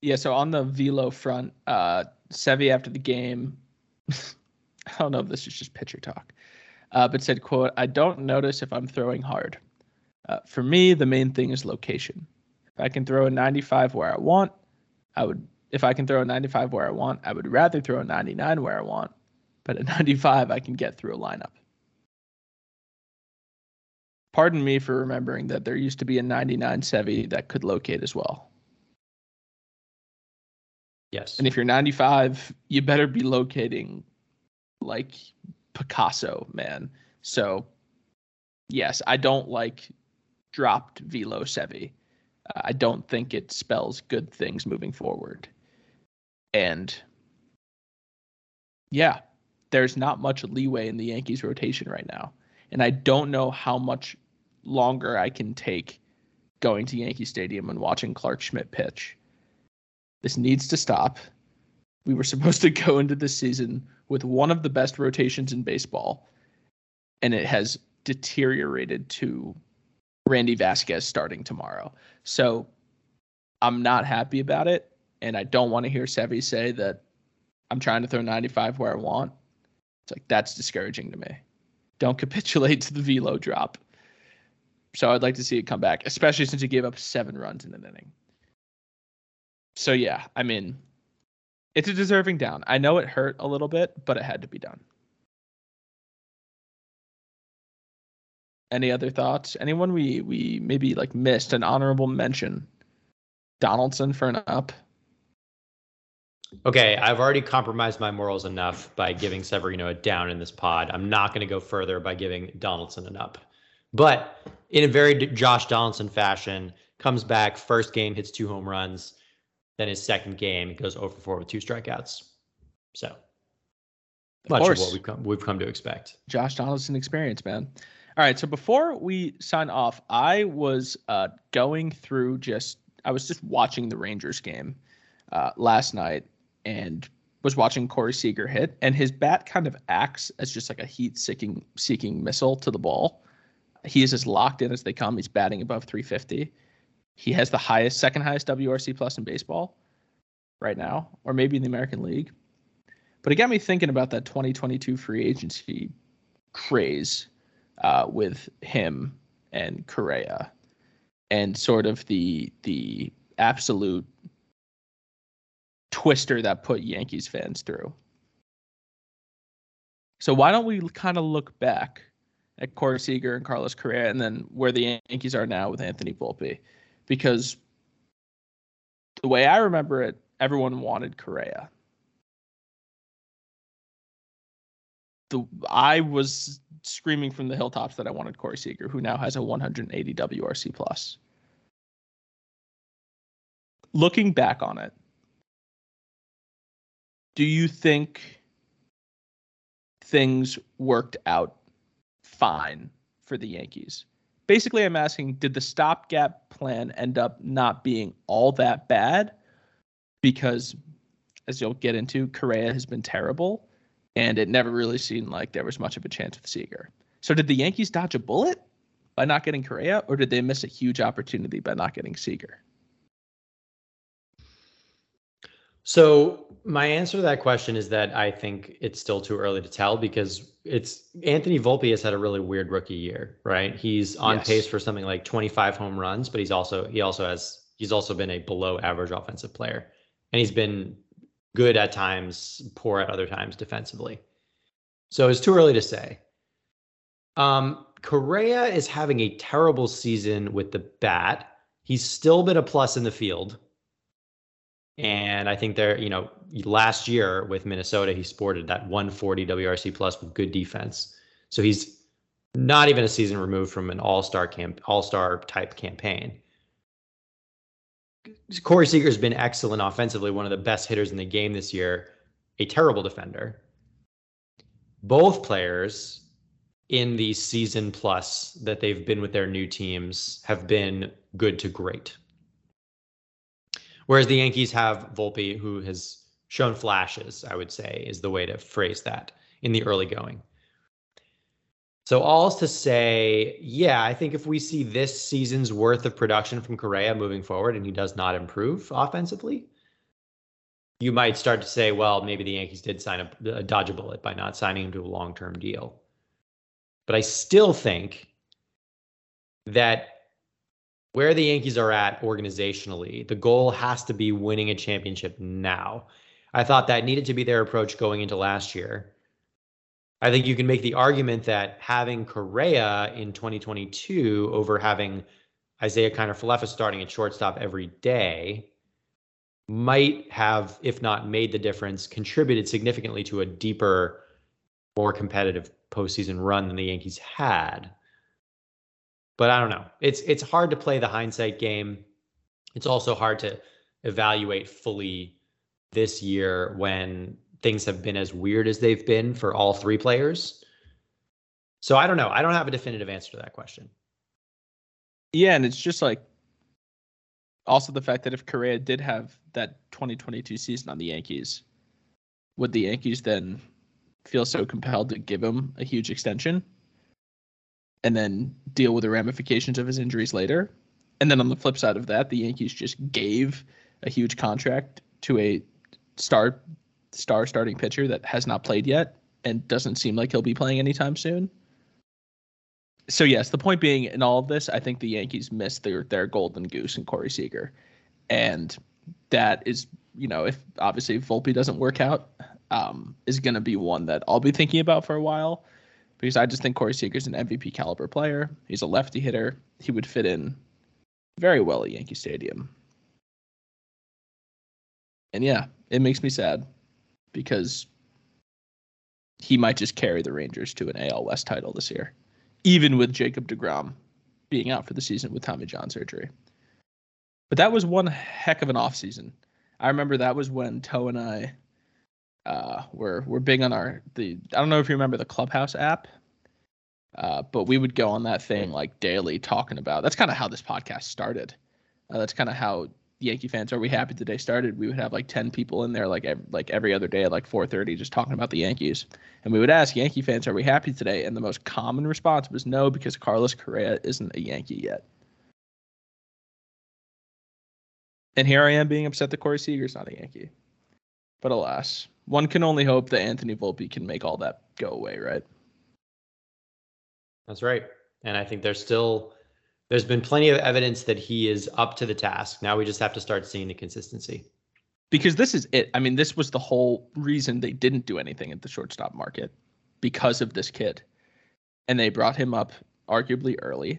Speaker 1: Yeah, so on the velo front, uh Sevy after the game, I don't know if this is just pitcher talk, uh, but said, quote, I don't notice if I'm throwing hard. Uh, for me, the main thing is location. If I can throw a 95 where I want, I would. If I can throw a 95 where I want, I would rather throw a 99 where I want. But at 95, I can get through a lineup. Pardon me for remembering that there used to be a 99 Sevy that could locate as well.
Speaker 2: Yes.
Speaker 1: And if you're 95, you better be locating like Picasso, man. So, yes, I don't like dropped velo Sevy. Uh, I don't think it spells good things moving forward. And yeah, there's not much leeway in the Yankees rotation right now. And I don't know how much longer I can take going to Yankee Stadium and watching Clarke Schmidt pitch. This needs to stop. We were supposed to go into this season with one of the best rotations in baseball, and it has deteriorated to Randy Vasquez starting tomorrow. So I'm not happy about it, and I don't want to hear Sevy say that I'm trying to throw 95 where I want. It's like that's discouraging to me. Don't capitulate to the velo drop. So I'd like to see it come back, especially since he gave up seven runs in an inning. So yeah, I mean, it's a deserving down. I know it hurt a little bit, but it had to be done. Any other thoughts? Anyone we we maybe like missed an honorable mention? Donaldson for an up.
Speaker 2: Okay, I've already compromised my morals enough by giving Severino a down in this pod. I'm not going to go further by giving Donaldson an up. But in a very Josh Donaldson fashion, comes back, first game, hits two home runs. Then his second game goes over 4 with two strikeouts. So
Speaker 1: Of
Speaker 2: much of what we've come we've come to expect.
Speaker 1: Josh Donaldson experience, man. All right, so before we sign off, I was uh, going through just I was just watching the Rangers game uh, last night and was watching Corey Seager hit, and his bat kind of acts as just like a heat seeking seeking missile to the ball. He is as locked in as they come. He's batting above 350. He has the highest, second highest WRC plus in baseball right now, or maybe in the American League. But it got me thinking about that 2022 free agency craze uh, with him and Correa, and sort of the the absolute twister that put Yankees fans through. So why don't we kind of look back at Corey Seager and Carlos Correa, and then where the Yankees are now with Anthony Volpe, because the way I remember it, everyone wanted Correa. The I was screaming from the hilltops that I wanted Corey Seager, who now has a 180 WRC plus. Looking back on it, do you think things worked out fine for the Yankees? Basically, I'm asking did the stopgap plan end up not being all that bad? Because, as you'll get into, Correa has been terrible, and it never really seemed like there was much of a chance with Seager. So, did the Yankees dodge a bullet by not getting Correa, or did they miss a huge opportunity by not getting Seager?
Speaker 2: So my answer to that question is that I think it's still too early to tell because it's Anthony Volpe has had a really weird rookie year, right? He's on yes. pace for something like 25 home runs, but he's also he also has he's also been a below average offensive player. And he's been good at times, poor at other times defensively. So it's too early to say. Um, Correa is having a terrible season with the bat. He's still been a plus in the field. And I think there, you know, last year with Minnesota, he sported that 140 WRC plus with good defense. So he's not even a season removed from an all-star camp, all-star type campaign. Corey Seager's been excellent offensively, one of the best hitters in the game this year, a terrible defender. Both players in the season plus that they've been with their new teams have been good to great. Whereas the Yankees have Volpe, who has shown flashes, I would say, is the way to phrase that in the early going. So all's to say, yeah, I think if we see this season's worth of production from Correa moving forward and he does not improve offensively, you might start to say, well, maybe the Yankees did sign a, a dodge a bullet by not signing him to a long-term deal. But I still think that where the Yankees are at organizationally, the goal has to be winning a championship now. I thought that needed to be their approach going into last year. I think you can make the argument that having Correa in 2022 over having Isaiah Kiner-Falefa starting at shortstop every day might have, if not made the difference, contributed significantly to a deeper, more competitive postseason run than the Yankees had but I don't know. It's it's hard to play the hindsight game. It's also hard to evaluate fully this year when things have been as weird as they've been for all three players. So I don't know. I don't have a definitive answer to that question.
Speaker 1: Yeah, and it's just like also the fact that if Correa did have that 2022 season on the Yankees, would the Yankees then feel so compelled to give him a huge extension? And then deal with the ramifications of his injuries later. And then on the flip side of that, the Yankees just gave a huge contract to a star star starting pitcher that has not played yet and doesn't seem like he'll be playing anytime soon. So yes, the point being in all of this, I think the Yankees missed their their golden goose in Corey Seager. And that is, you know, if obviously Volpe doesn't work out, um, is going to be one that I'll be thinking about for a while because I just think Corey Seager's an MVP caliber player. He's a lefty hitter. He would fit in very well at Yankee Stadium. And yeah, it makes me sad because he might just carry the Rangers to an AL West title this year, even with Jacob DeGrom being out for the season with Tommy John surgery. But that was one heck of an offseason. I remember that was when Toh and I uh, we're we're big on our the I don't know if you remember the Clubhouse app, uh, but we would go on that thing like daily talking about. That's kind of how this podcast started. Uh, that's kind of how Yankee fans are we happy today started. We would have like ten people in there like every, like every other day at like 4:30 just talking about the Yankees, and we would ask Yankee fans, "Are we happy today?" And the most common response was no because Carlos Correa isn't a Yankee yet. And here I am being upset that Corey Seager's not a Yankee. But alas, one can only hope that Anthony Volpe can make all that go away, right?
Speaker 2: That's right. And I think there's still there's been plenty of evidence that he is up to the task. Now we just have to start seeing the consistency.
Speaker 1: Because this is it. I mean, this was the whole reason they didn't do anything at the shortstop market because of this kid. And they brought him up arguably early.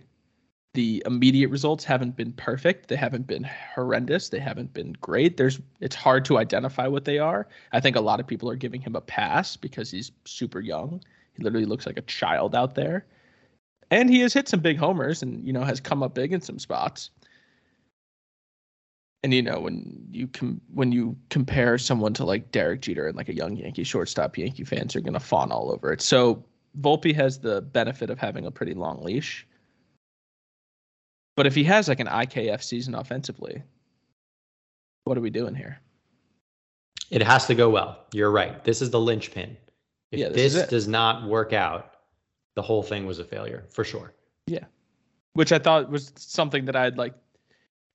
Speaker 1: The immediate results haven't been perfect. They haven't been horrendous. They haven't been great. There's it's hard to identify what they are. I think a lot of people are giving him a pass because he's super young. He literally looks like a child out there and he has hit some big homers and you know has come up big in some spots and you know when you com- when you compare someone to like Derek Jeter and like a young Yankee shortstop, Yankee fans are gonna fawn all over it. So Volpe has the benefit of having a pretty long leash. But if he has like an IKF season offensively, what are we doing here?
Speaker 2: It has to go well. You're right. This is the linchpin. If
Speaker 1: Yeah, this
Speaker 2: this does not work out, the whole thing was a failure for sure. Yeah.
Speaker 1: Which I thought was something that I'd like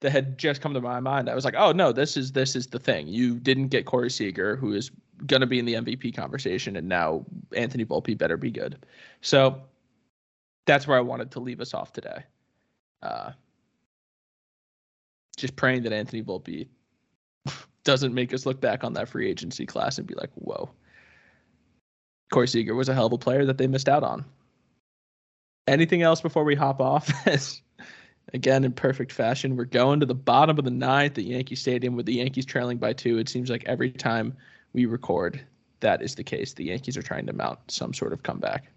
Speaker 1: that had just come to my mind. I was like, oh no, this is this is the thing. You didn't get Corey Seager, who is gonna be in the MVP conversation, and now Anthony Volpe better be good. So that's where I wanted to leave us off today. Uh, just praying that Anthony Volpe doesn't make us look back on that free agency class and be like, whoa. Corey Seager was a hell of a player that they missed out on anything else before we hop off? Again, in perfect fashion, we're going to the bottom of the ninth at Yankee Stadium with the Yankees trailing by two. It seems like every time we record, that is the case. The Yankees are trying to mount some sort of comeback.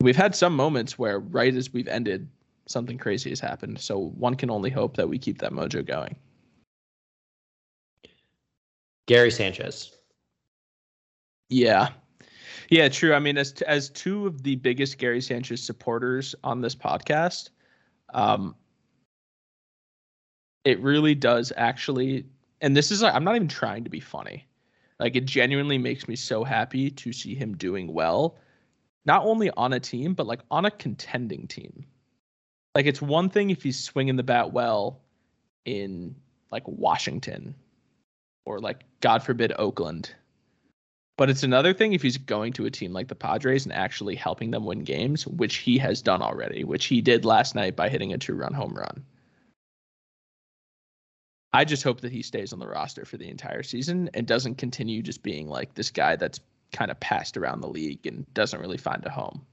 Speaker 1: We've had some moments where, right as we've ended, something crazy has happened. So one can only hope that we keep that mojo going.
Speaker 2: Gary Sanchez.
Speaker 1: Yeah. Yeah, true. I mean, as as two of the biggest Gary Sanchez supporters on this podcast, um, it really does actually. And this is I'm not even trying to be funny. Like it genuinely makes me so happy to see him doing well, not only on a team but like on a contending team. Like it's one thing if he's swinging the bat well in like Washington or like God forbid Oakland but it's another thing if he's going to a team like the Padres and actually helping them win games, which he has done already, which he did last night by hitting a two run home run. I just hope that he stays on the roster for the entire season and doesn't continue just being like this guy that's kind of passed around the league and doesn't really find a home.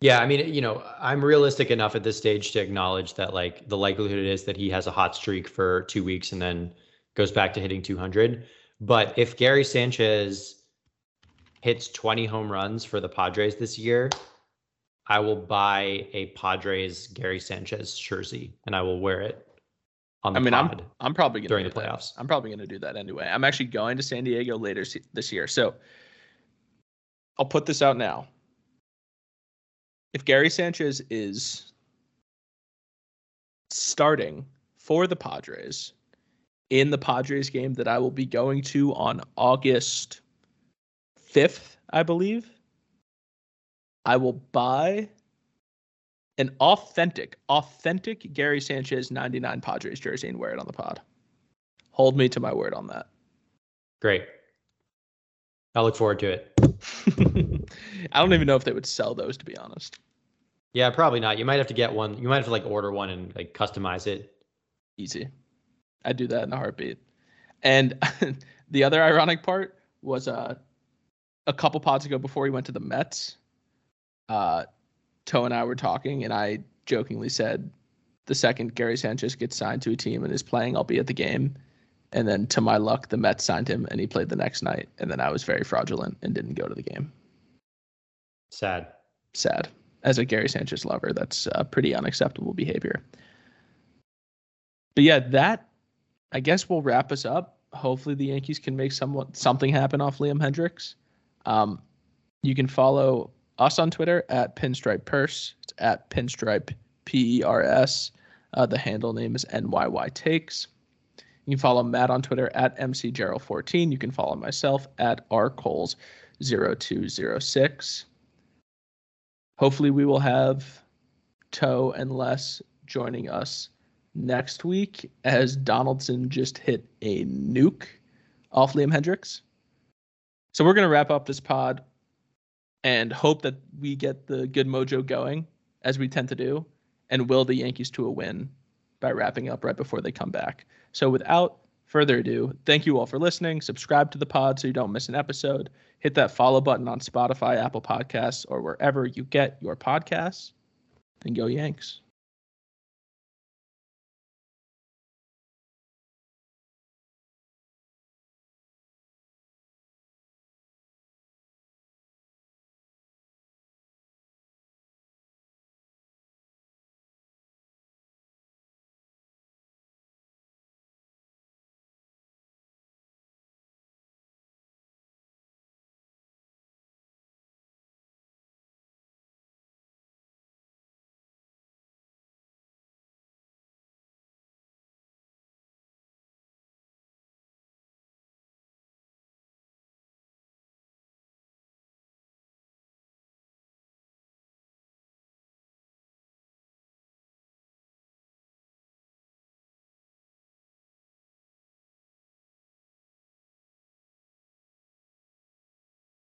Speaker 2: Yeah, I mean, you know, I'm realistic enough at this stage to acknowledge that like the likelihood is that he has a hot streak for two weeks and then goes back to hitting 200. But if Gary Sanchez hits 20 home runs for the Padres this year, I will buy a Padres Gary Sanchez jersey and I will wear it on the
Speaker 1: I mean, I'm. I'm probably gonna
Speaker 2: during the
Speaker 1: that.
Speaker 2: playoffs.
Speaker 1: I'm probably gonna do that anyway. I'm actually going to San Diego later this year, so I'll put this out now. If Gary Sanchez is starting for the Padres in the Padres game that I will be going to on August 5th, I believe, I will buy an authentic, authentic Gary Sanchez 99 Padres jersey and wear it on the pod. Hold me to my word on that.
Speaker 2: Great. I look forward to it.
Speaker 1: I don't even know if they would sell those to be honest.
Speaker 2: Yeah, probably not. You might have to get one. You might have to like order one and like customize it.
Speaker 1: Easy. I'd do that in a heartbeat. And the other ironic part was uh, a couple pods ago before we went to the Mets, uh, Toh and I were talking, and I jokingly said, the second Gary Sanchez gets signed to a team and is playing, I'll be at the game. And then to my luck, the Mets signed him and he played the next night. And then I was very fraudulent and didn't go to the game.
Speaker 2: Sad.
Speaker 1: Sad. As a Gary Sanchez lover, that's uh, pretty unacceptable behavior. But yeah, that I guess will wrap us up. Hopefully, the Yankees can make somewhat something happen off Liam Hendriks. Um, you can follow us on Twitter at Pinstripe Purse. It's at Pinstripe P E R S. Uh, the handle name is NYY Takes. You can follow Matt on Twitter at MCGerald14. You can follow myself at rcoles0206. Hopefully, we will have Toh and Les joining us next week as Donaldson just hit a nuke off Liam Hendriks. So we're going to wrap up this pod and hope that we get the good mojo going as we tend to do and will the Yankees to a win by wrapping up right before they come back. So without further ado, thank you all for listening. Subscribe to the pod so you don't miss an episode. Hit that follow button on Spotify, Apple Podcasts, or wherever you get your podcasts. And go Yanks.